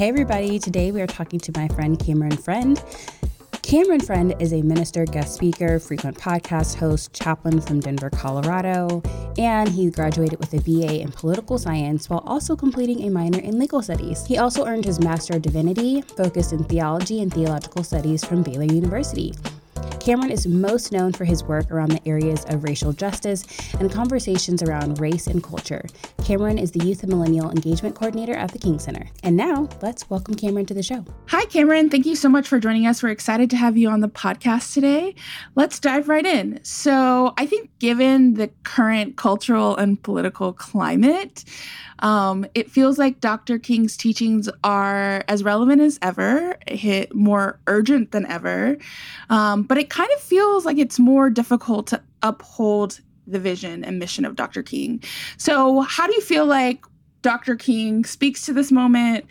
Hey, everybody. Today we are talking to my friend Cameron Friend. Cameron Friend is a minister, guest speaker, frequent podcast host, chaplain from Denver, Colorado, and he graduated with a BA in political science while also completing a minor in legal studies. He also earned his Master of Divinity, focused in theology and theological studies from Baylor University. Cameron is most known for his work around the areas of racial justice and conversations around race and culture. Cameron is the Youth and Millennial Engagement Coordinator at the King Center. And now, let's welcome Cameron to the show. Hi, Cameron. Thank you so much for joining us. We're excited to have you on the podcast today. Let's dive right in. So, I think given the current cultural and political climate, um, it feels like Dr. King's teachings are as relevant as ever, hit more urgent than ever. Um, but it kind of feels like it's more difficult to uphold the vision and mission of Dr. King. So, how do you feel like Dr. King speaks to this moment?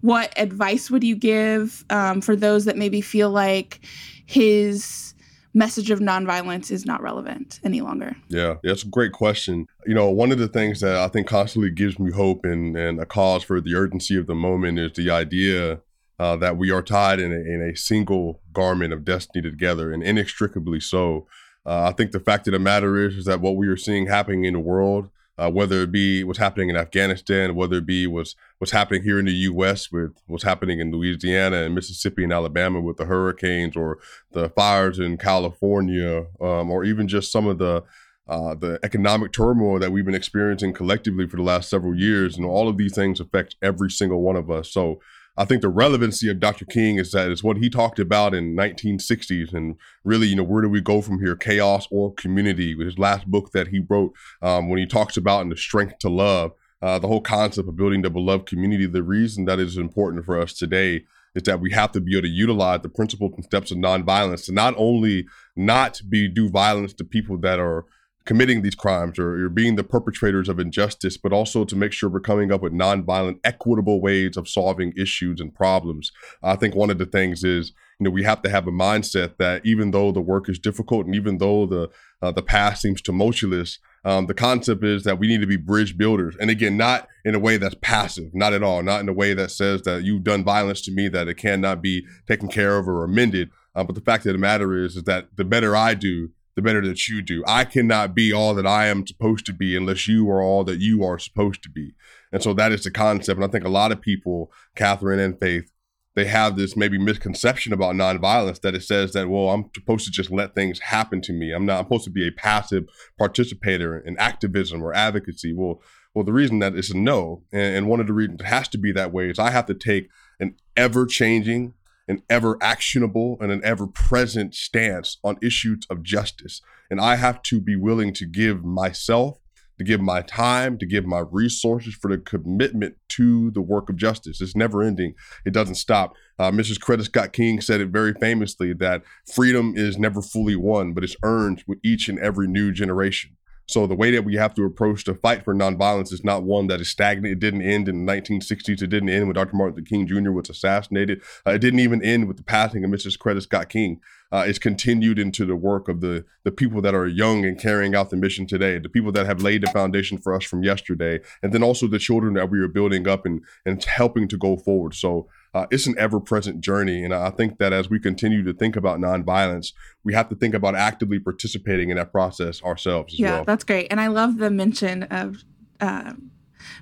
What advice would you give um, for those that maybe feel like his message of nonviolence is not relevant any longer? Yeah, that's a great question. You know, one of the things that I think constantly gives me hope and, and a cause for the urgency of the moment is the idea uh, that we are tied in a, in a single garment of destiny together and inextricably so. Uh, I think the fact of the matter is, is that what we are seeing happening in the world uh, whether it be what's happening in Afghanistan, whether it be what's what's happening here in the U.S. with what's happening in Louisiana and Mississippi and Alabama with the hurricanes or the fires in California, um, or even just some of the uh, the economic turmoil that we've been experiencing collectively for the last several years. And all of these things affect every single one of us. So I think the relevancy of Dr. King is that it's what he talked about in 1960s, and really, you know, where do we go from here? Chaos or community? With his last book that he wrote, um, when he talks about in the strength to love, uh, the whole concept of building the beloved community. The reason that is important for us today is that we have to be able to utilize the principles and steps of nonviolence to not only not be do violence to people that are committing these crimes or you're being the perpetrators of injustice, but also to make sure we're coming up with nonviolent, equitable ways of solving issues and problems. I think one of the things is, you know, we have to have a mindset that even though the work is difficult and even though the uh, the past seems tumultuous, um, the concept is that we need to be bridge builders. And again, not in a way that's passive, not at all, not in a way that says that you've done violence to me, that it cannot be taken care of or amended. Uh, but the fact of the matter is, is that the better I do, the better that you do. I cannot be all that I am supposed to be unless you are all that you are supposed to be. And so that is the concept. And I think a lot of people, Kathryn and Faith, they have this maybe misconception about nonviolence that it says that, well, I'm supposed to just let things happen to me. I'm not I'm supposed to be a passive participator in activism or advocacy. Well, well, the reason that is a no, and, and one of the reasons it has to be that way is I have to take an ever changing, an ever actionable and an ever present stance on issues of justice. And I have to be willing to give myself, to give my time, to give my resources for the commitment to the work of justice. It's never ending, it doesn't stop. Uh, Mrs. Coretta Scott King said it very famously that freedom is never fully won, but it's earned with each and every new generation. So the way that we have to approach the fight for nonviolence is not one that is stagnant. It didn't end in the 1960s. It didn't end when Dr. Martin Luther King Jr. was assassinated. Uh, it didn't even end with the passing of Mrs. Coretta Scott King. Uh, it's continued into the work of the the people that are young and carrying out the mission today, the people that have laid the foundation for us from yesterday, and then also the children that we are building up and and helping to go forward. So uh, it's an ever present journey. And I think that as we continue to think about nonviolence, we have to think about actively participating in that process ourselves as yeah, well. that's great. And I love the mention of. Uh,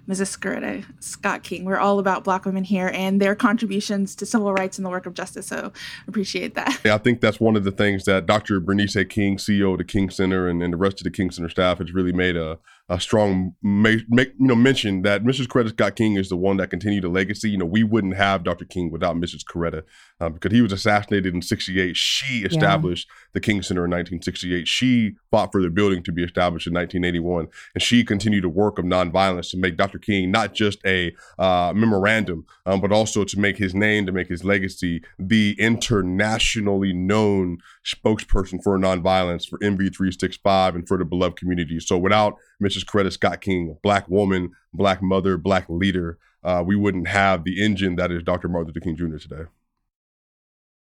Mrs. Coretta Scott King. We're all about Black women here and their contributions to civil rights and the work of justice. So appreciate that. Yeah, I think that's one of the things that Dr. Bernice King, CEO of the King Center, and, and the rest of the King Center staff has really made a, a strong ma- make, you know mention that Mrs. Coretta Scott King is the one that continued the legacy. You know, we wouldn't have Dr. King without Mrs. Coretta uh, because he was assassinated in '68. She established yeah. the King Center in 1968. She fought for the building to be established in 1981, and she continued a work of nonviolence to make Dr. King not just a uh, memorandum, um, but also to make his name, to make his legacy the internationally known spokesperson for nonviolence for NV365 and for the beloved community. So without Mrs. Coretta Scott King, black woman, black mother, black leader, uh, we wouldn't have the engine that is Dr. Martin Luther King Jr. today.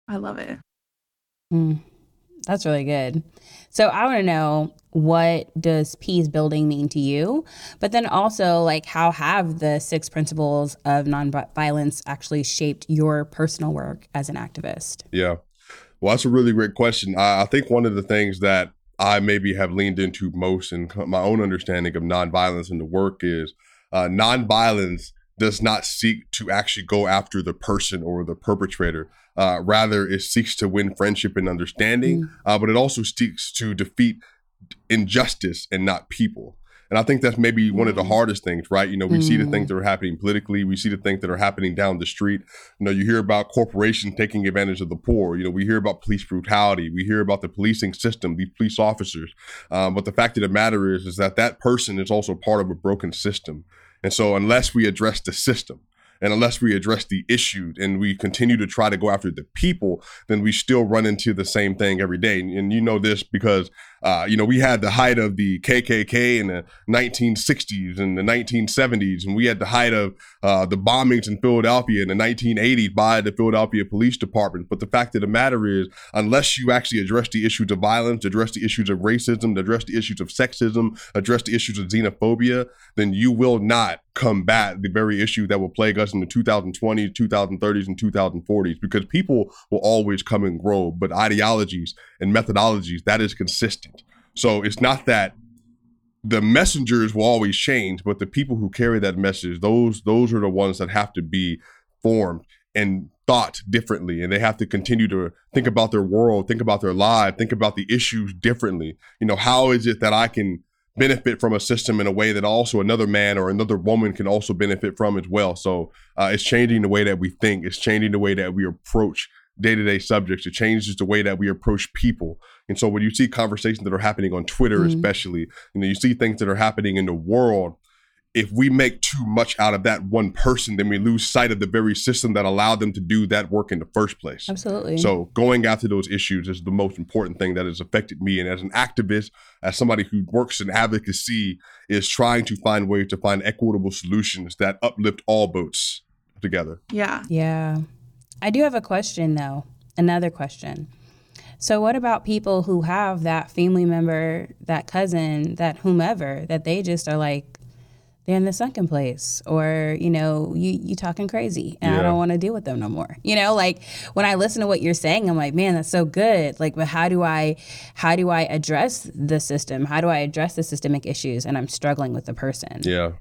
I love it. Mm, that's really good. So I want to know what does peace building mean to you, but then also like how have the six principles of nonviolence actually shaped your personal work as an activist? Yeah. Well, that's a really great question. I, I think one of the things that I maybe have leaned into most in my own understanding of nonviolence in the work is uh, nonviolence does not seek to actually go after the person or the perpetrator. Uh, rather, it seeks to win friendship and understanding, mm. uh, but it also seeks to defeat injustice and not people. And I think that's maybe one of the mm. hardest things, right? You know, we mm. see the things mm. that are happening politically. We see the things that are happening down the street. You know, you hear about corporations taking advantage of the poor. You know, we hear about police brutality. We hear about the policing system, these police officers. Um, but the fact of the matter is, is that that person is also part of a broken system. And so, unless we address the system, and unless we address the issue and we continue to try to go after the people, then we still run into the same thing every day. And, and you know this because uh, you know, we had the height of the KKK in the 1960s and the 1970s, and we had the height of uh, the bombings in Philadelphia in the 1980s by the Philadelphia Police Department. But the fact of the matter is, unless you actually address the issues of violence, address the issues of racism, address the issues of sexism, address the issues of xenophobia, then you will not combat the very issue that will plague us in the 2020s, 2030s, and 2040s because people will always come and grow, but ideologies and methodologies that is consistent. So it's not that the messengers will always change, but the people who carry that message, those those are the ones that have to be formed and thought differently and they have to continue to think about their world think about their life think about the issues differently you know how is it that i can benefit from a system in a way that also another man or another woman can also benefit from as well. So uh, it's changing the way that we think. It's changing the way that we approach day-to-day subjects. It changes the way that we approach people. And so when you see conversations that are happening on twitter mm-hmm. especially you know you see things that are happening in the world if we make too much out of that one person then we lose sight of the very system that allowed them to do that work in the first place. Absolutely. So going after those issues is the most important thing that has affected me. And as an activist as somebody who works in advocacy is trying to find ways to find equitable solutions that uplift all boats together. Yeah. Yeah. I do have a question though. Another question. So, what about people who have that family member, that cousin, that whomever, that they just are like, they're in the second place, or you know, you you talking crazy, and yeah. I don't want to deal with them no more. You know, like when I listen to what you're saying, I'm like, man, that's so good. Like, but how do I, how do I address the system? How do I address the systemic issues? And I'm struggling with the person. Yeah,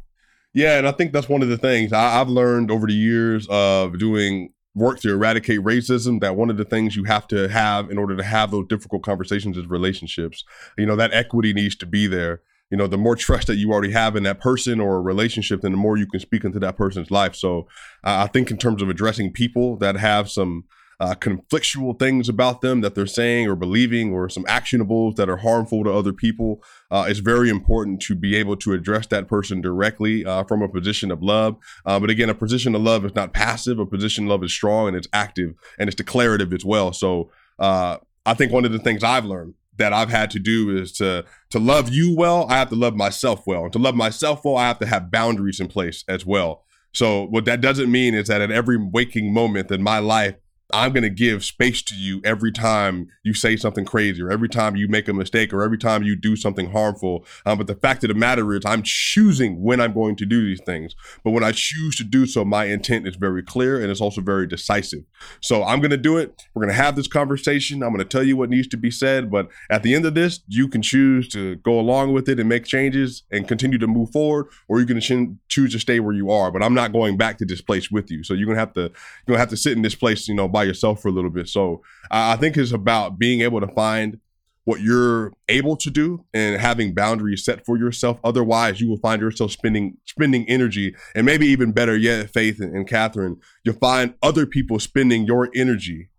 yeah, and I think that's one of the things I, I've learned over the years of doing work to eradicate racism that one of the things you have to have in order to have those difficult conversations is relationships you know that equity needs to be there you know the more trust that you already have in that person or a relationship then the more you can speak into that person's life so uh, i think in terms of addressing people that have some uh, conflictual things about them that they're saying or believing, or some actionables that are harmful to other people, uh, it's very important to be able to address that person directly uh, from a position of love. Uh, but again, a position of love is not passive. A position of love is strong and it's active and it's declarative as well. So uh, I think one of the things I've learned that I've had to do is to to love you well, I have to love myself well. And to love myself well, I have to have boundaries in place as well. So what that doesn't mean is that at every waking moment in my life, I'm going to give space to you every time you say something crazy or every time you make a mistake or every time you do something harmful. Um, but the fact of the matter is, I'm choosing when I'm going to do these things. But when I choose to do so, my intent is very clear and it's also very decisive. So I'm going to do it. We're going to have this conversation. I'm going to tell you what needs to be said. But at the end of this, you can choose to go along with it and make changes and continue to move forward, or you can choose to stay where you are. But I'm not going back to this place with you. So you're going to have to, you're going to have to sit in this place, you know, by yourself for a little bit. So I think it's about being able to find what you're able to do and having boundaries set for yourself. Otherwise, you will find yourself spending spending energy, and maybe even better yet, Faith and, and Kathryn, you'll find other people spending your energy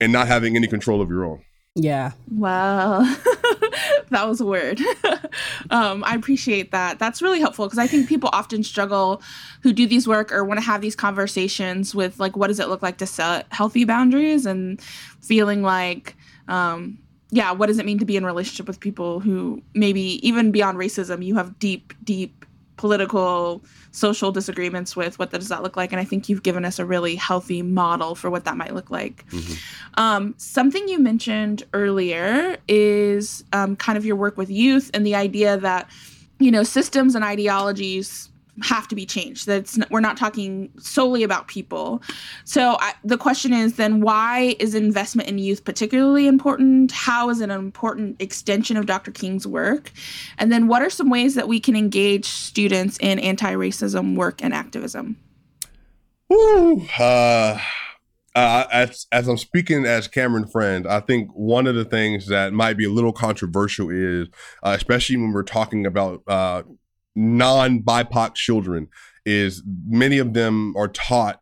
and not having any control of your own. Yeah. Wow. that was word. um, I appreciate that. That's really helpful because I think people often struggle who do these work or want to have these conversations with like, what does it look like to set healthy boundaries and feeling like, um, yeah, what does it mean to be in relationship with people who maybe even beyond racism, you have deep, deep political, social disagreements with. What does that look like? And I think you've given us a really healthy model for what that might look like. Mm-hmm. Um, something you mentioned earlier is um, kind of your work with youth and the idea that, you know, systems and ideologies have to be changed. That's we're not talking solely about people. So I, the question is then why is investment in youth particularly important? How is it an important extension of Dr. King's work? And then what are some ways that we can engage students in anti-racism work and activism? Ooh, uh, uh, as as I'm speaking as Cameron friend, I think one of the things that might be a little controversial is, uh, especially when we're talking about uh, non BIPOC children is many of them are taught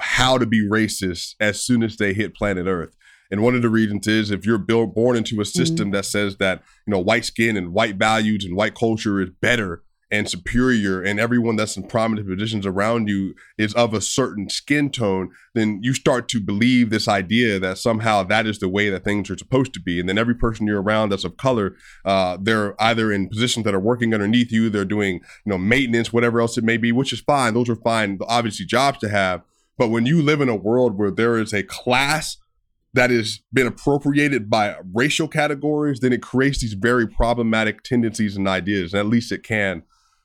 how to be racist as soon as they hit planet Earth. And one of the reasons is if you're built, born into a system mm-hmm. that says that you know white skin and white values and white culture is better and superior and everyone that's in prominent positions around you is of a certain skin tone, then you start to believe this idea that somehow that is the way that things are supposed to be. And then every person you're around that's of color, uh, they're either in positions that are working underneath you, they're doing, you know, maintenance, whatever else it may be, which is fine. Those are fine, obviously jobs to have. But when you live in a world where there is a class that has been appropriated by racial categories, then it creates these very problematic tendencies and ideas. And at least it can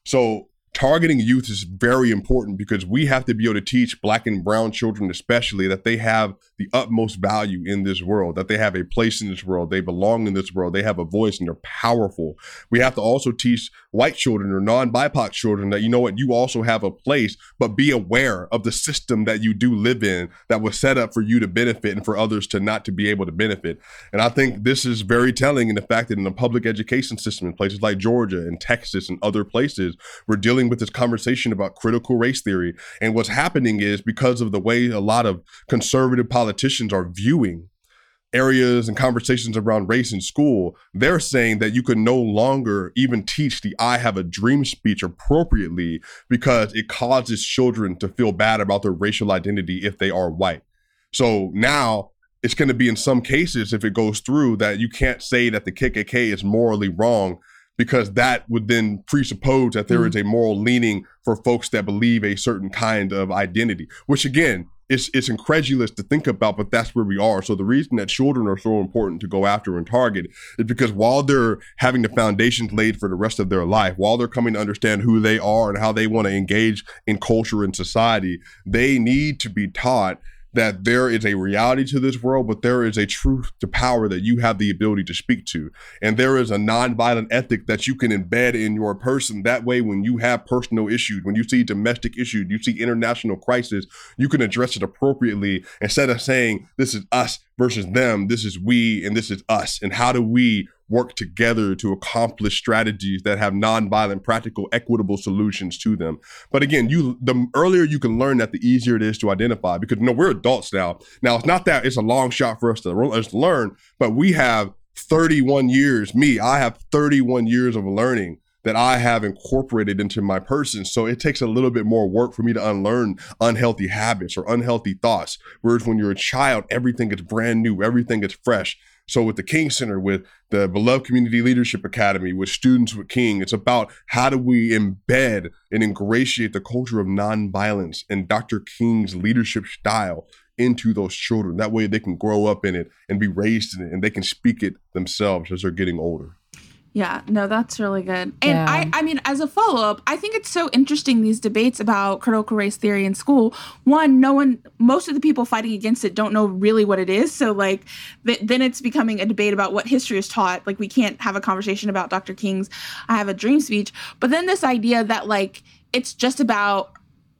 so targeting youth is very important because we have to be able to teach black and brown children especially that they have the utmost value in this world that they have a place in this world they belong in this world they have a voice and they're powerful. We have to also teach white children or non-bipoc children that you know what you also have a place but be aware of the system that you do live in that was set up for you to benefit and for others to not to be able to benefit. And i think this is very telling in the fact that in the public education system in places like georgia and texas and other places we're dealing with this conversation about critical race theory. And what's happening is because of the way a lot of conservative politicians are viewing areas and conversations around race in school, they're saying that you can no longer even teach the I have a dream speech appropriately because it causes children to feel bad about their racial identity if they are white. So now it's going to be in some cases, if it goes through, that you can't say that the KKK is morally wrong because that would then presuppose that there mm-hmm. is a moral leaning for folks that believe a certain kind of identity, which again, it's it's incredulous to think about, but that's where we are. So the reason that children are so important to go after and target is because while they're having the foundations laid for the rest of their life, while they're coming to understand who they are and how they want to engage in culture and society, they need to be taught that there is a reality to this world, but there is a truth to power that you have the ability to speak to. And there is a nonviolent ethic that you can embed in your person. That way, when you have personal issues, when you see domestic issues, you see international crisis, you can address it appropriately instead of saying, this is us versus them, this is we, and this is us. And how do we work together to accomplish strategies that have nonviolent, practical, equitable solutions to them. But again, you the earlier you can learn that, the easier it is to identify because you know we're adults now. Now it's not that it's a long shot for us to, us to learn, but we have 31 years. Me, I have 31 years of learning that I have incorporated into my person. So it takes a little bit more work for me to unlearn unhealthy habits or unhealthy thoughts. Whereas when you're a child, everything is brand new, everything is fresh. So with the King Center, with the Beloved Community Leadership Academy, with Students with King, it's about how do we embed and ingratiate the culture of nonviolence and Dr. King's leadership style into those children. That way they can grow up in it and be raised in it and they can speak it themselves as they're getting older. Yeah, no, that's really good. And yeah. I I mean, as a follow-up, I think it's so interesting these debates about critical race theory in school. One, no one most of the people fighting against it don't know really what it is. So like th- then it's becoming a debate about what history is taught. Like we can't have a conversation about Dr. King's I have a dream speech. But then this idea that like it's just about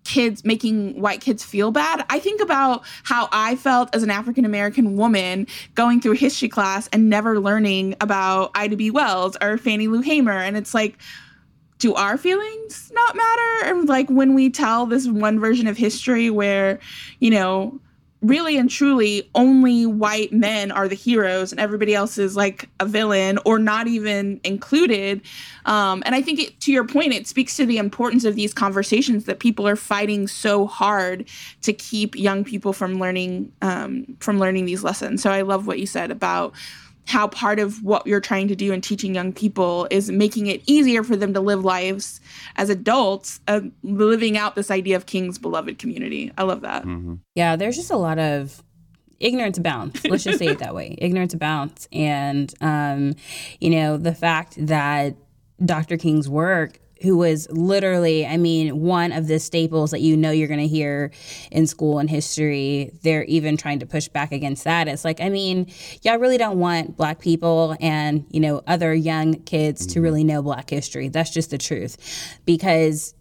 kids making white kids feel bad. I think about how I felt as an African American woman going through history class and never learning about Ida B. Wells or Fannie Lou Hamer. And it's like, do our feelings not matter? And like when we tell this one version of history where, you know, really and truly only white men are the heroes and everybody else is like a villain or not even included. Um, and i think it, to your point it speaks to the importance of these conversations that people are fighting so hard to keep young people from learning um, from learning these lessons. So i love what you said about how part of what you're trying to do in teaching young people is making it easier for them to live lives as adults, uh, living out this idea of King's beloved community. I love that. Mm-hmm. Yeah, there's just a lot of ignorance abounds. Let's just say it that way. Ignorance abounds. And, um, you know, the fact that Dr. King's work who was literally, I mean, one of the staples that you know you're going to hear in school and history. They're even trying to push back against that. It's like, I mean, y'all really don't want black people and, you know, other young kids mm-hmm. to really know black history. That's just the truth. Because,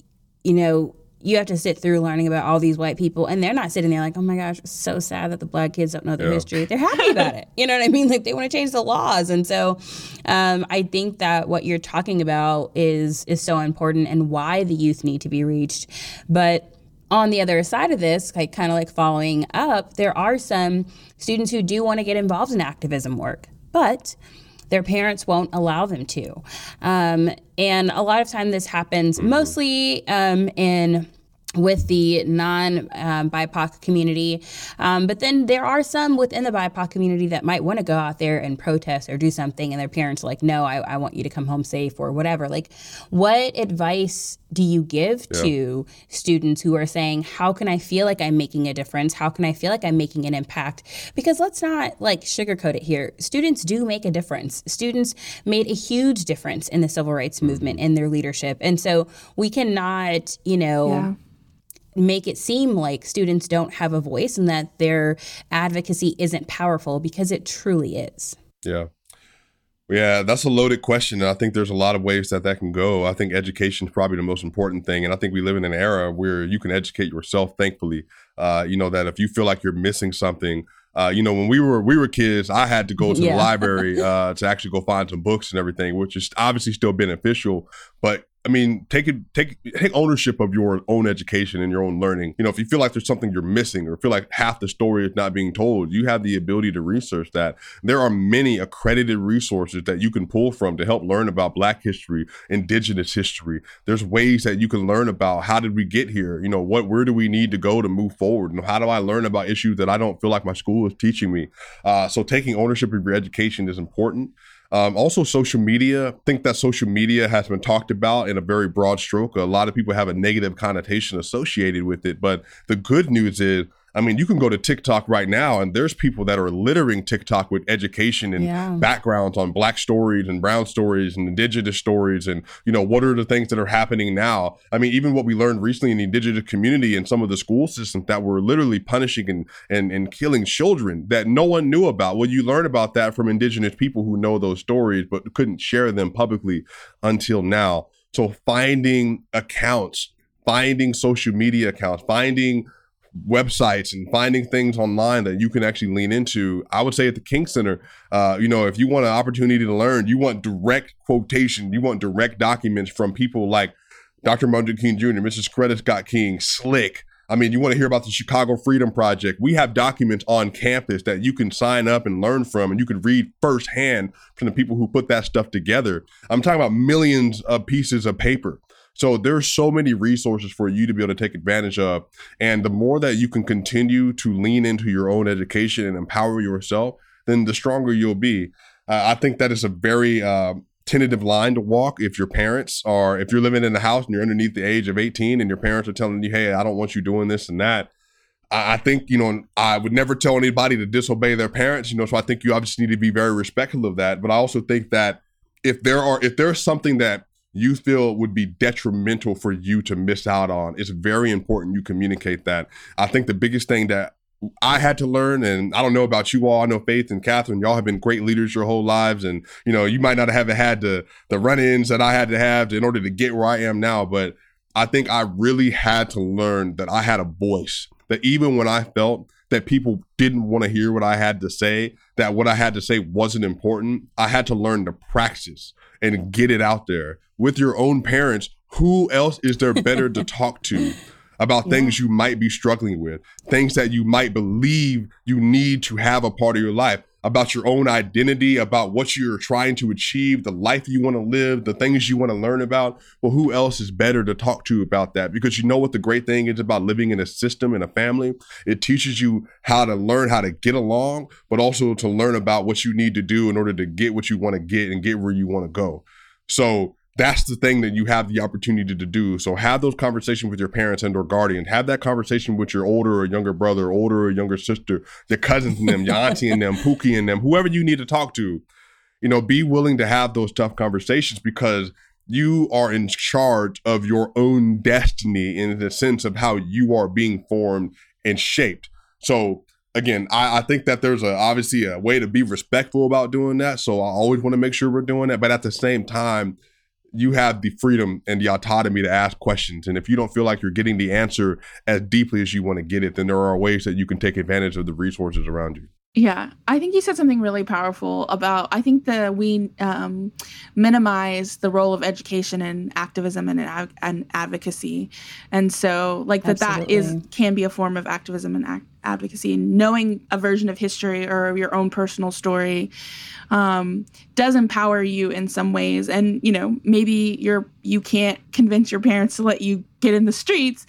you know, you have to sit through learning about all these white people and they're not sitting there like oh my gosh so sad that the black kids don't know their yeah. history. They're happy about it. You know what i mean? Like they want to change the laws. And so um, i think that what you're talking about is is so important and why the youth need to be reached. But on the other side of this like kind of like following up there are some students who do want to get involved in activism work. But their parents won't allow them to. Um, and a lot of time this happens mm-hmm. mostly um, in with the non um, BIPOC community. Um, but then there are some within the BIPOC community that might want to go out there and protest or do something, and their parents are like, no, I, I want you to come home safe or whatever. Like, what advice do you give yeah. to students who are saying, how can I feel like I'm making a difference? How can I feel like I'm making an impact? Because let's not like sugarcoat it here. Students do make a difference. Students made a huge difference in the civil rights movement in their leadership. And so we cannot, you know, yeah make it seem like students don't have a voice and that their advocacy isn't powerful because it truly is. Yeah. Yeah, that's a loaded question. And I think there's a lot of ways that that can go. I think education is probably the most important thing. And I think we live in an era where you can educate yourself, thankfully. Uh, you know, that if you feel like you're missing something, uh, you know, when we were we were kids, I had to go to yeah. the library uh, to actually go find some books and everything, which is obviously still beneficial. But I mean, take it, take take ownership of your own education and your own learning. You know, if you feel like there's something you're missing, or feel like half the story is not being told, you have the ability to research that. There are many accredited resources that you can pull from to help learn about Black history, Indigenous history. There's ways that you can learn about how did we get here. You know, what where do we need to go to move forward? Know, how do I learn about issues that I don't feel like my school is teaching me? Uh, so taking ownership of your education is important. Um, also, social media. I think that social media has been talked about in a very broad stroke. A lot of people have a negative connotation associated with it. But the good news is I mean, you can go to TikTok right now, and there's people that are littering TikTok with education and yeah. backgrounds on Black stories and Brown stories and Indigenous stories, and you know what are the things that are happening now. I mean, even what we learned recently in the Indigenous community and some of the school systems that were literally punishing and and and killing children that no one knew about. Well, you learn about that from Indigenous people who know those stories, but couldn't share them publicly until now. So finding accounts, finding social media accounts, finding websites and finding things online that you can actually lean into. I would say at the King Center, uh, you know, if you want an opportunity to learn, you want direct quotation, you want direct documents from people like Dr. Martin King Jr., Mrs. Coretta Scott King, Slick. I mean, you want to hear about the Chicago Freedom Project. We have documents on campus that you can sign up and learn from, and you can read firsthand from the people who put that stuff together. I'm talking about millions of pieces of paper so there's so many resources for you to be able to take advantage of. And the more that you can continue to lean into your own education and empower yourself, then the stronger you'll be. Uh, I think that is a very uh, tentative line to walk if your parents are, if you're living in a house and you're underneath the age of 18 and your parents are telling you, hey, I don't want you doing this and that. I think, you know, I would never tell anybody to disobey their parents, you know, so I think you obviously need to be very respectful of that. But I also think that if there are, if there's something that you feel would be detrimental for you to miss out on, it's very important you communicate that. I think the biggest thing that I had to learn, and I don't know about you all. I know Faith and Kathryn, y'all have been great leaders your whole lives, and you know you might not have had the the run-ins that I had to have in order to get where I am now. But I think I really had to learn that I had a voice. That even when I felt that people didn't want to hear what I had to say, that what I had to say wasn't important, I had to learn to practice and get it out there with your own parents. Who else is there better to talk to about yeah. things you might be struggling with, things that you might believe you need to have a part of your life? About your own identity, about what you're trying to achieve, the life you want to live, the things you want to learn about. Well, who else is better to talk to about that? Because you know what the great thing is about living in a system in a family? It teaches you how to learn how to get along, but also to learn about what you need to do in order to get what you want to get and get where you want to go. So that's the thing that you have the opportunity to do. So have those conversations with your parents and or guardian. Have that conversation with your older or younger brother, older or younger sister, your cousins and them, your auntie and them, Pookie and them, whoever you need to talk to. You know, be willing to have those tough conversations because you are in charge of your own destiny in the sense of how you are being formed and shaped. So again, I, I, think that there's a obviously a way to be respectful about doing that. So I always want to make sure we're doing that. But at the same time, you have the freedom and the autonomy to ask questions. And if you don't feel like you're getting the answer as deeply as you want to get it, then there are ways that you can take advantage of the resources around you. Yeah, I think you said something really powerful about. I think that we um, minimize the role of education and activism and, and advocacy, and so like that that is can be a form of activism and ac- advocacy. Knowing a version of history or your own personal story um, does empower you in some ways, and you know maybe you're you can't convince your parents to let you get in the streets,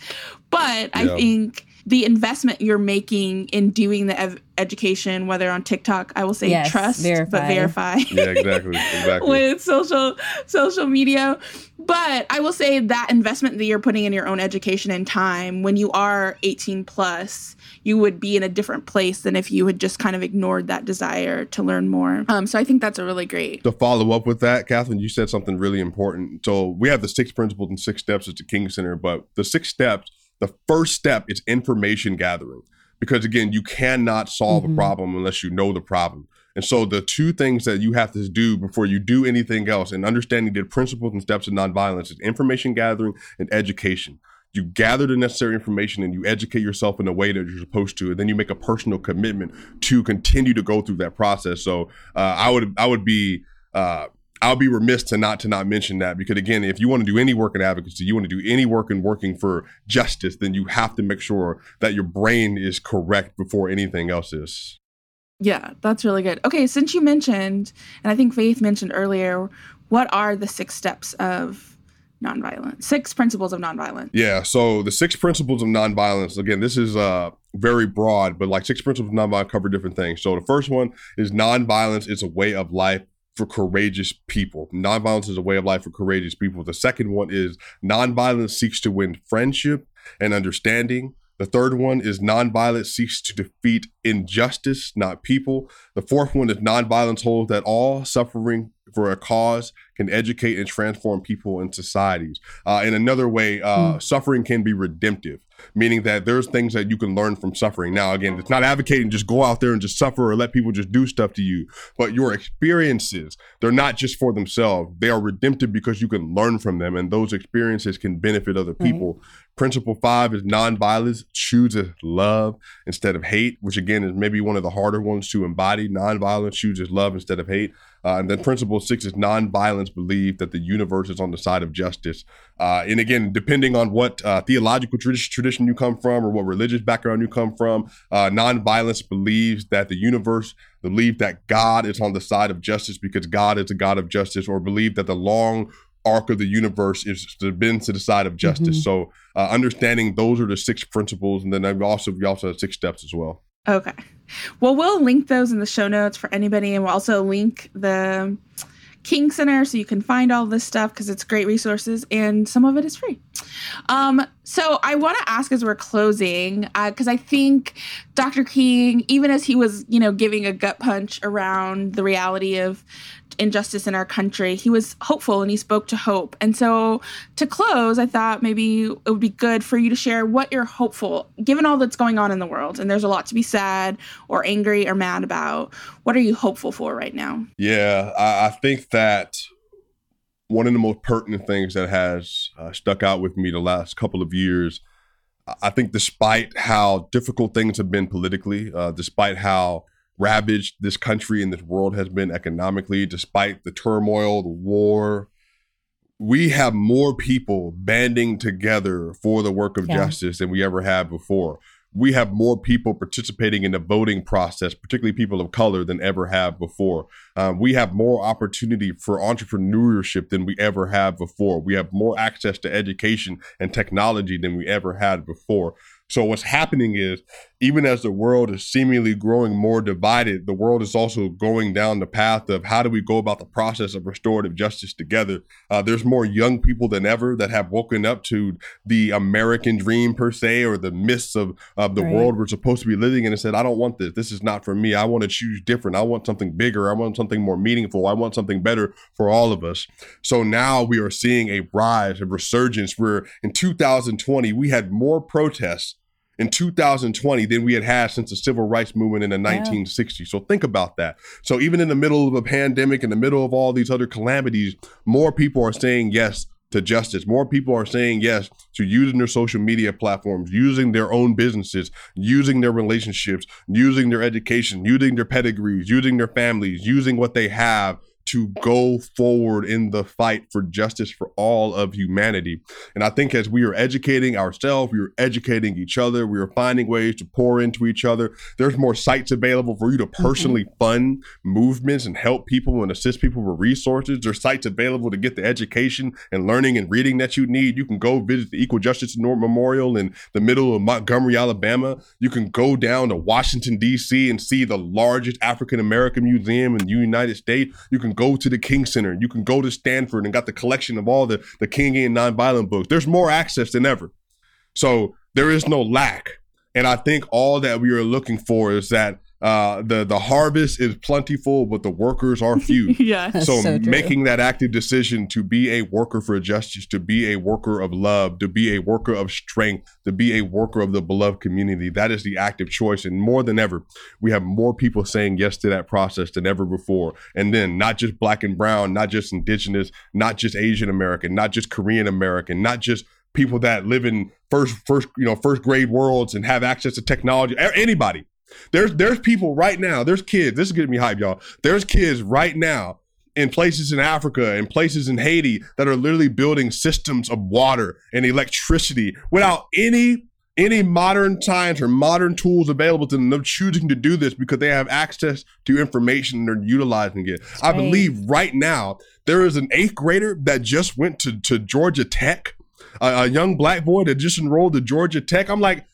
but yeah. I think the investment you're making in doing the ev- education, whether on TikTok, I will say yes, trust, verify. but verify. Yeah, exactly, exactly. with social social media, but I will say that investment that you're putting in your own education and time, when you are 18 plus, you would be in a different place than if you had just kind of ignored that desire to learn more. Um, so I think that's a really great. To follow up with that, Kathryn, you said something really important. So we have the six principles and six steps at the King Center, but the six steps the first step is information gathering. Because again you cannot solve mm-hmm. a problem unless you know the problem. And so the two things that you have to do before you do anything else and understanding the principles and steps of nonviolence is information gathering and education. You gather the necessary information and you educate yourself in a way that you're supposed to and then you make a personal commitment to continue to go through that process. So uh, i would i would be uh, I'll be remiss to not to not mention that because again, if you want to do any work in advocacy, you want to do any work in working for justice, then you have to make sure that your brain is correct before anything else is. Yeah, that's really good. Okay, since you mentioned, and I think Faith mentioned earlier, what are the six steps of nonviolence? Six principles of nonviolence. Yeah, so the six principles of nonviolence, again, this is uh very broad, but like six principles of nonviolence cover different things. So the first one is nonviolence is a way of life for courageous people. Nonviolence is a way of life for courageous people. The second one is nonviolence seeks to win friendship and understanding. The third one is nonviolence seeks to defeat injustice, not people. The fourth one is nonviolence holds that all suffering for a cause can educate and transform people and societies. Uh, in another way, uh, mm. suffering can be redemptive, meaning that there's things that you can learn from suffering. Now, again, it's not advocating just go out there and just suffer or let people just do stuff to you, but your experiences, they're not just for themselves. They are redemptive because you can learn from them, and those experiences can benefit other people. Mm. Principle five is nonviolence chooses love instead of hate, which again is maybe one of the harder ones to embody. Nonviolence chooses love instead of hate. Uh, and then principle six is nonviolence believe that the universe is on the side of justice. Uh, and again, depending on what uh, theological tradition you come from or what religious background you come from, uh, nonviolence believes that the universe, believe that God is on the side of justice because God is a God of justice, or believe that the long arc of the universe is to bend to the side of justice. Mm-hmm. So uh, understanding those are the six principles, and then I've also we also have six steps as well. Okay. Well, we'll link those in the show notes for anybody, and we'll also link the King Center so you can find all this stuff because it's great resources and some of it is free. Um, so I want to ask as we're closing because uh, I think Dr. King, even as he was, you know, giving a gut punch around the reality of injustice in our country, he was hopeful and he spoke to hope. And so to close, I thought maybe it would be good for you to share what you're hopeful, given all that's going on in the world. And there's a lot to be sad or angry or mad about. What are you hopeful for right now? Yeah, I, I think that one of the most pertinent things that has uh, stuck out with me the last couple of years. I think, despite how difficult things have been politically, uh, despite how ravaged this country and this world has been economically, despite the turmoil, the war, we have more people banding together for the work of yeah. justice than we ever have before we have more people participating in the voting process, particularly people of color, than ever have before. Um, we have more opportunity for entrepreneurship than we ever have before. We have more access to education and technology than we ever had before. So what's happening is even as the world is seemingly growing more divided, the world is also going down the path of how do we go about the process of restorative justice together. Uh, there's more young people than ever that have woken up to the American dream per se, or the myths of, of the right. world we're supposed to be living in and said, I don't want this. This is not for me. I want to choose different. I want something bigger. I want something more meaningful. I want something better for all of us. So now we are seeing a rise, a resurgence where in 2020, we had more protests in 2020 than we had had since the civil rights movement in the yeah. 1960s. So think about that. So even in the middle of a pandemic, in the middle of all these other calamities, more people are saying yes to justice. More people are saying yes to using their social media platforms, using their own businesses, using their relationships, using their education, using their pedigrees, using their families, using what they have to go forward in the fight for justice for all of humanity. And I think as we are educating ourselves, we are educating each other, we are finding ways to pour into each other. There's more sites available for you to mm-hmm. personally mm-hmm. fund movements and help people and assist people with resources. There's sites available to get the education and learning and reading that you need. You can go visit the Equal Justice Memorial in the middle of Montgomery, Alabama. You can go down to Washington, D.C. and see the largest African American museum in the United States. You can go to the King Center. You can go to Stanford and got the collection of all the, the Kingian nonviolent books. There's more access than ever. So there is no lack. And I think all that we are looking for is that uh, the the harvest is plentiful, but the workers are few. yeah. So, so making that active decision to be a worker for justice, to be a worker of love, to be a worker of strength, to be a worker of the beloved community, that is the active choice. And more than ever, we have more people saying yes to that process than ever before. And then not just black and brown, not just indigenous, not just Asian American, not just Korean American, not just people that live in first first you know first grade worlds and have access to technology anybody there's there's people right now, there's kids, this is getting me hype, y'all. There's kids right now in places in Africa and places in Haiti that are literally building systems of water and electricity without any any modern science or modern tools available to them. They're choosing to do this because they have access to information and they're utilizing it. I believe right now there is an eighth grader that just went to, to Georgia Tech, a, a young black boy that just enrolled at Georgia Tech. I'm like,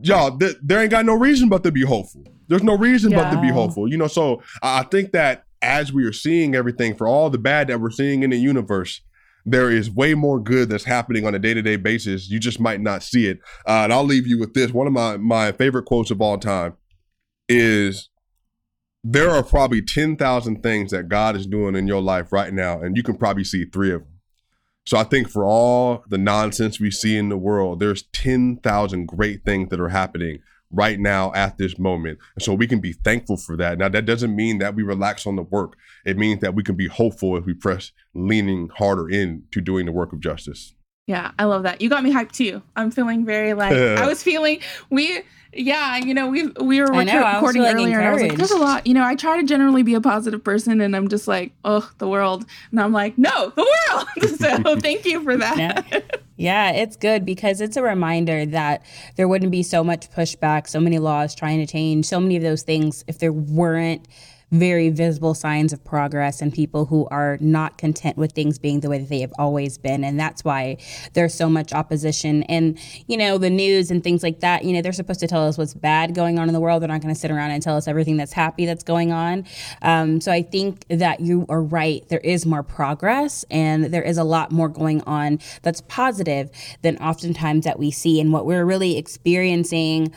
y'all, th- there ain't got no reason but to be hopeful. There's no reason yeah. but to be hopeful. You know, so I think that as we are seeing everything for all the bad that we're seeing in the universe, there is way more good that's happening on a day-to-day basis. You just might not see it. Uh, and I'll leave you with this. One of my my favorite quotes of all time is there are probably 10,000 things that God is doing in your life right now and you can probably see 3 of them. So I think for all the nonsense we see in the world, there's 10,000 great things that are happening right now at this moment. And so we can be thankful for that. Now, that doesn't mean that we relax on the work. It means that we can be hopeful if we press leaning harder into doing the work of justice. Yeah, I love that. You got me hyped too. I'm feeling very like I was feeling we yeah, you know, we we were know, recording earlier and I was like, there's a lot. You know, I try to generally be a positive person and I'm just like, oh, the world. And I'm like, no, the world. so thank you for that. Yeah. yeah, it's good because it's a reminder that there wouldn't be so much pushback, so many laws trying to change, so many of those things if there weren't very visible signs of progress and people who are not content with things being the way that they have always been. And that's why there's so much opposition. And, you know, the news and things like that, you know, they're supposed to tell us what's bad going on in the world. They're not going to sit around and tell us everything that's happy that's going on. Um, so I think that you are right. There is more progress and there is a lot more going on that's positive than oftentimes that we see. And what we're really experiencing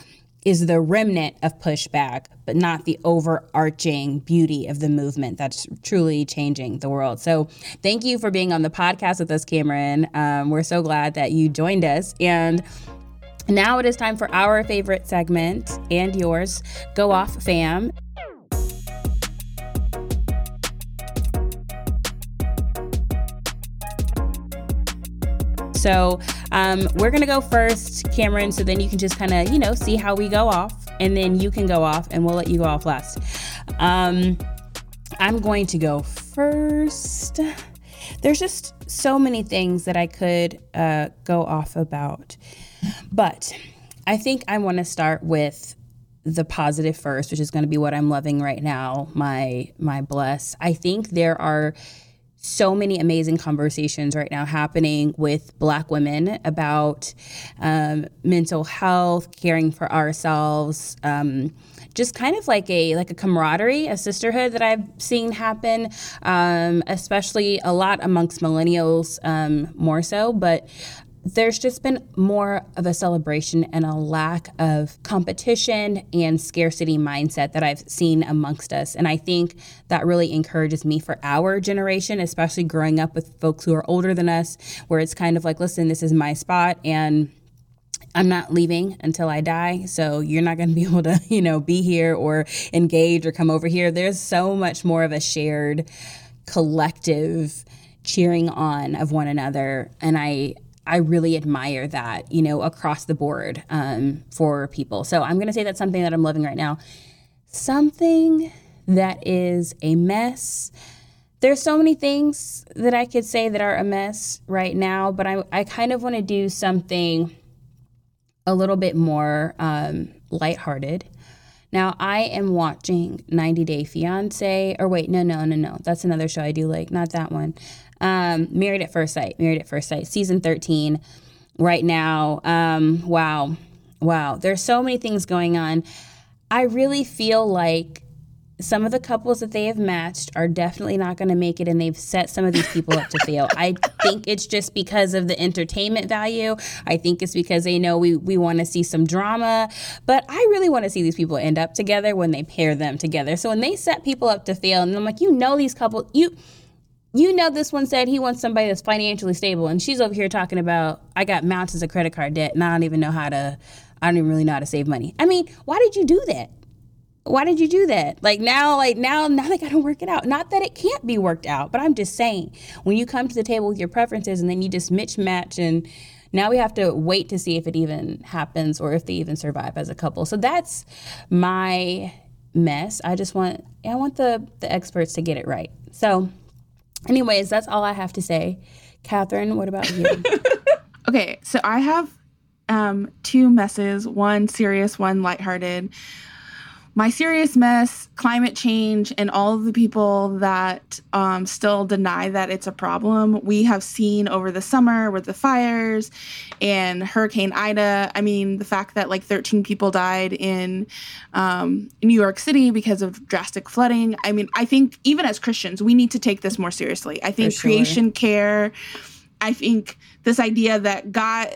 is the remnant of pushback, but not the overarching beauty of the movement that's truly changing the world. So, thank you for being on the podcast with us, Cameron. Um, we're so glad that you joined us. And now it is time for our favorite segment and yours Go Off Fam. So um, we're gonna go first, Cameron. So then you can just kind of you know see how we go off, and then you can go off, and we'll let you go off last. Um, I'm going to go first. There's just so many things that I could uh, go off about, but I think I want to start with the positive first, which is going to be what I'm loving right now. My my bless. I think there are so many amazing conversations right now happening with Black women about um, mental health, caring for ourselves. Um, just kind of like a like a camaraderie, a sisterhood that I've seen happen, um, especially a lot amongst millennials um, more so. But there's just been more of a celebration and a lack of competition and scarcity mindset that I've seen amongst us. And I think that really encourages me for our generation, especially growing up with folks who are older than us, where it's kind of like, listen, this is my spot and I'm not leaving until I die. So you're not going to be able to, you know, be here or engage or come over here. There's so much more of a shared collective cheering on of one another. And I, I really admire that, you know, across the board um, for people. So I'm going to say that's something that I'm loving right now. Something that is a mess. There's so many things that I could say that are a mess right now, but I, I kind of want to do something a little bit more um, lighthearted. Now, I am watching 90 Day Fiance, or wait, no, no, no, no. That's another show I do like, not that one. Um, Married at First Sight, Married at First Sight, season 13 right now. Um, wow. Wow. There's so many things going on. I really feel like some of the couples that they have matched are definitely not going to make it and they've set some of these people up to fail. I think it's just because of the entertainment value. I think it's because they know we, we want to see some drama. But I really want to see these people end up together when they pair them together. So when they set people up to fail, and I'm like, you know, these couples, you you know this one said he wants somebody that's financially stable and she's over here talking about i got mountains of credit card debt and i don't even know how to i don't even really know how to save money. I mean why did you do that? Why did you do that? Like now like now now they gotta work it out. Not that it can't be worked out but i'm just saying when you come to the table with your preferences and then you just mismatch and now we have to wait to see if it even happens or if they even survive as a couple. So that's my mess. I just want i want the the experts to get it right. So Anyways, that's all I have to say. Kathryn, what about you? okay, so I have um, two messes one serious, one lighthearted my serious mess, climate change, and all of the people that um, still deny that it's a problem. We have seen over the summer with the fires and Hurricane Ida. I mean, the fact that like 13 people died in um, New York City because of drastic flooding. I mean, I think even as Christians, we need to take this more seriously. I think sure. creation care. I think this idea that God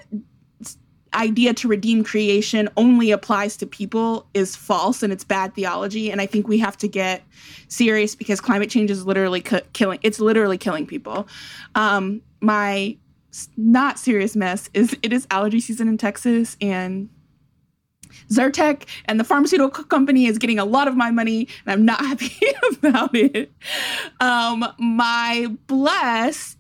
idea to redeem creation only applies to people is false and it's bad theology and i think we have to get serious because climate change is literally cu- killing it's literally killing people um, my not serious mess is it is allergy season in texas and Zyrtec and the pharmaceutical company is getting a lot of my money, and I'm not happy about it. Um, my bless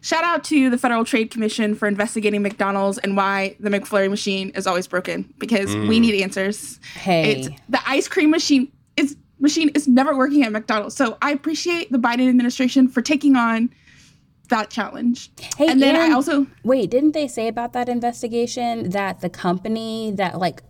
Shout out to the Federal Trade Commission for investigating McDonald's and why the McFlurry machine is always broken because mm. we need answers. Hey, it's, the ice cream machine is machine is never working at McDonald's. So I appreciate the Biden administration for taking on that challenge. Hey, and then and, I also wait. Didn't they say about that investigation that the company that like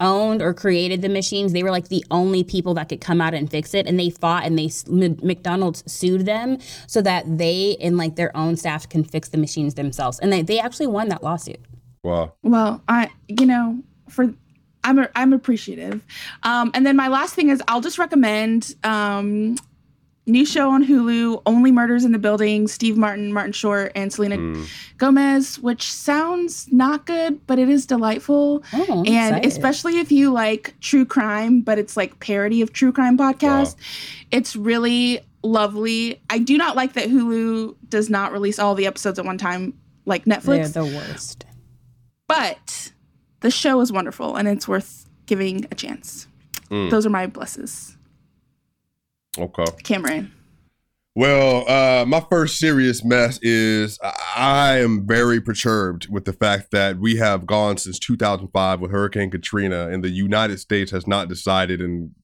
owned or created the machines. They were like the only people that could come out and fix it. And they fought and they McDonald's sued them so that they and like their own staff can fix the machines themselves. And they, they actually won that lawsuit. Wow. Well, I you know for I'm a, I'm appreciative. Um, and then my last thing is I'll just recommend um, new show on Hulu, Only Murders in the Building, Steve Martin, Martin Short, and Selena mm. Gomez, which sounds not good, but it is delightful. Oh, and excited. especially if you like true crime, but it's like parody of true crime podcast, wow. it's really lovely. I do not like that Hulu does not release all the episodes at one time like Netflix. They're the worst. But the show is wonderful and it's worth giving a chance. Mm. Those are my blesses. Okay. Cameron. Well, uh, my first serious mess is I, am very perturbed with the fact that we have gone since 2005 with Hurricane Katrina, and the United States has not decided in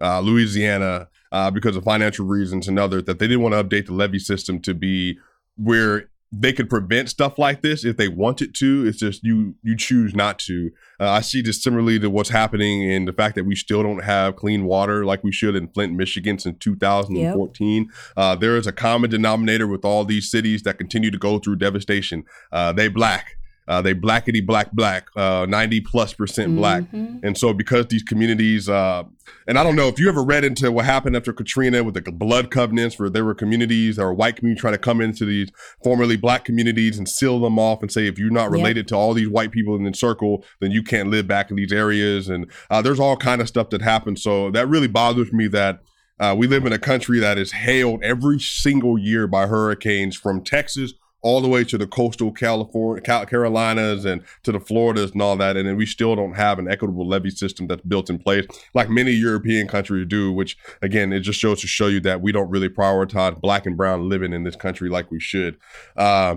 uh, Louisiana uh, because of financial reasons and others that they didn't want to update the levee system to be where they could prevent stuff like this if they wanted to. It's just you you choose not to. Uh, I see this similarly to what's happening in the fact that we still don't have clean water like we should in Flint, Michigan since 2014. Yep. Uh, there is a common denominator with all these cities that continue to go through devastation. Uh, they black. Uh, they blackety black black, uh, 90 plus percent black. Mm-hmm. And so because these communities, uh, and I don't know if you ever read into what happened after Katrina with the blood covenants where there were communities or white communities trying to come into these formerly black communities and seal them off and say, if you're not related yep. to all these white people in the circle, then you can't live back in these areas. And uh, there's all kind of stuff that happens. So that really bothers me that uh, we live in a country that is hailed every single year by hurricanes from Texas all the way to the coastal California, Carolinas, and to the Floridas and all that, and then we still don't have an equitable levee system that's built in place like many European countries do. Which again, it just shows to show you that we don't really prioritize black and brown living in this country like we should. Uh,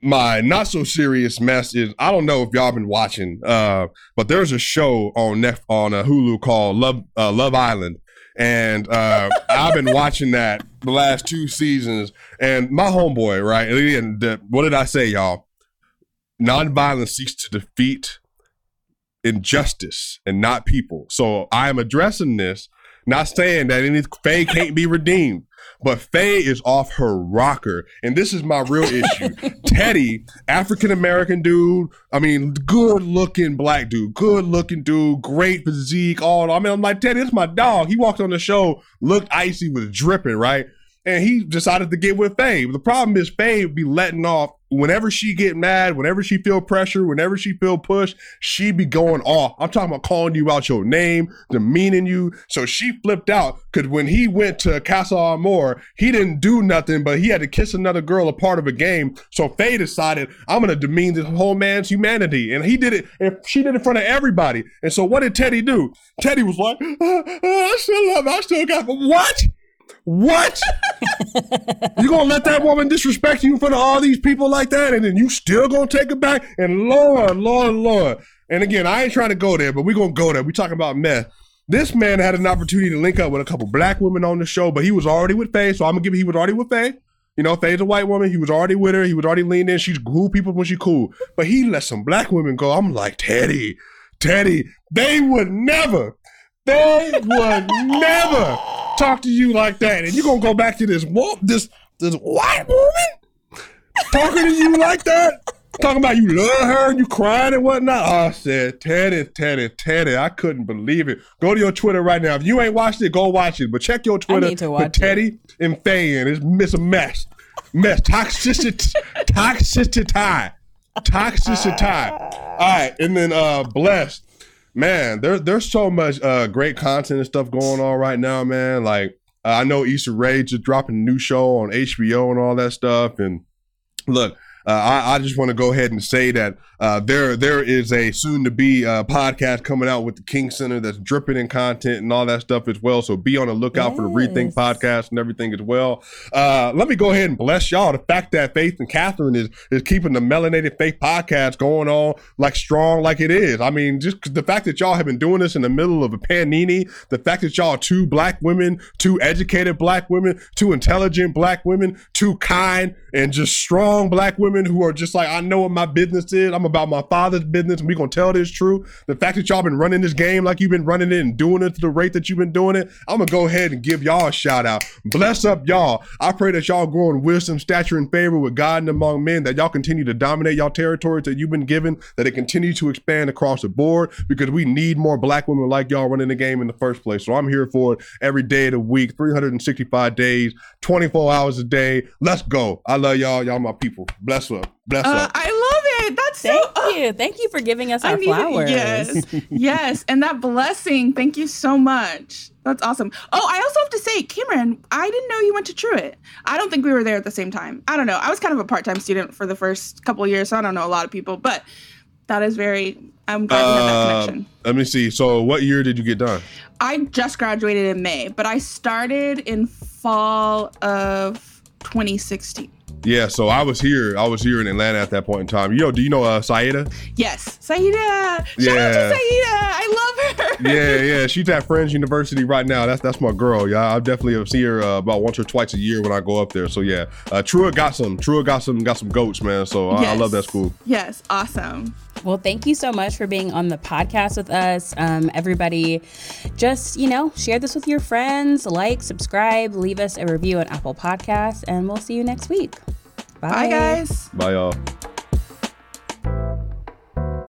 my not so serious mess is I don't know if y'all been watching, uh, but there's a show on Nef- on uh, Hulu called Love uh, Love Island, and uh, I've been watching that the last two seasons. And my homeboy, right? And the, what did I say, y'all? Nonviolence seeks to defeat injustice and not people. So I am addressing this, not saying that any Faye can't be redeemed. But Faye is off her rocker. And this is my real issue. Teddy, African American dude, I mean, good looking black dude, good looking dude, great physique, all. I mean, I'm like, Teddy, it's my dog. He walked on the show, looked icy, was dripping, right? and he decided to get with Faye. The problem is Faye be letting off whenever she get mad, whenever she feel pressure, whenever she feel pushed, she be going off. I'm talking about calling you out your name, demeaning you. So she flipped out because when he went to Casa Amor, he didn't do nothing, but he had to kiss another girl a part of a game. So Faye decided, I'm gonna demean this whole man's humanity. And he did it, and she did it in front of everybody. And so what did Teddy do? Teddy was like, uh, I still love, I still got, what? What? you gonna let that woman disrespect you in front of all these people like that, and then you still gonna take it back? And Lord, Lord, Lord. And again, I ain't trying to go there, but we gonna go there. We talking about meth. This man had an opportunity to link up with a couple black women on the show, but he was already with Faye, so I'm gonna give he was already with Faye. You know, Faye's a white woman. He was already with her. He was already leaned in. She's cool people when she cool. But he let some black women go. I'm like, Teddy, Teddy, they would never, they would never talk to you like that, and you're gonna go back to this this this white woman talking to you like that, talking about you love her, you crying and whatnot. Oh, I said, Teddy, Teddy, Teddy, I couldn't believe it. Go to your Twitter right now. If you ain't watched it, go watch it. But check your Twitter with Teddy and Faye, and it's, it's a mess, mess, toxicity, toxicity, toxicity. All right, and then uh, blessed man, there's there's so much uh, great content and stuff going on right now, man. Like I know Issa Rae just dropping a new show on HBO and all that stuff. And look, uh, I, I, just want to go ahead and say that uh, there there is a soon to be uh, podcast coming out with the King Center that's dripping in content and all that stuff as well. So be on the lookout yes. for the Rethink podcast and everything as well. Uh, let me go ahead and bless y'all. The fact that Faith and Kathryn is is keeping the Melanated Faith podcast going on like strong like it is. I mean, just the fact that y'all have been doing this in the middle of a panini, the fact that y'all are two black women, two educated black women, two intelligent black women, two kind and just strong black women who are just like, I know what my business is. I'm about my father's business, and we gonna tell this truth. The fact that y'all been running this game like you've been running it and doing it to the rate that you've been doing it, I'm gonna go ahead and give y'all a shout out. Bless up y'all. I pray that y'all grow in wisdom, stature, and favor with God and among men, that y'all continue to dominate y'all territories that you've been given, that it continue to expand across the board, because we need more black women like y'all running the game in the first place. So I'm here for it every day of the week, 365 days, 24 hours a day. Let's go. I love y'all. Y'all my people. Bless up. Bless uh, up. I love it. That's thank so, you. Uh, thank you for giving us our flowers. Yes, yes, and that blessing. Thank you so much. That's awesome. Oh, I also have to say, Cameron, I didn't know you went to Truett. I don't think we were there at the same time. I don't know. I was kind of a part-time student for the first couple years, so I don't know a lot of people, but that is very. I'm glad uh, we have that connection. Let me see. So, what year did you get done? I just graduated in May, but I started in fall of 2016. Yeah, so I was here. I was here in Atlanta at that point in time. You know, do you know uh, Saida? Yes, Saida. Shout Yeah. out to Saida. I love her. Yeah, yeah. She's at Friends University right now. That's that's my girl. Yeah, I definitely see her uh, about once or twice a year when I go up there. So yeah, uh, Truett got some. Truett got some. Got some goats, man. So I, I love that school. Yes, awesome. Well, thank you so much for being on the podcast with us. Um, everybody, just, you know, share this with your friends, like, subscribe, leave us a review on Apple Podcasts, and we'll see you next week. Bye, guys. Bye, y'all.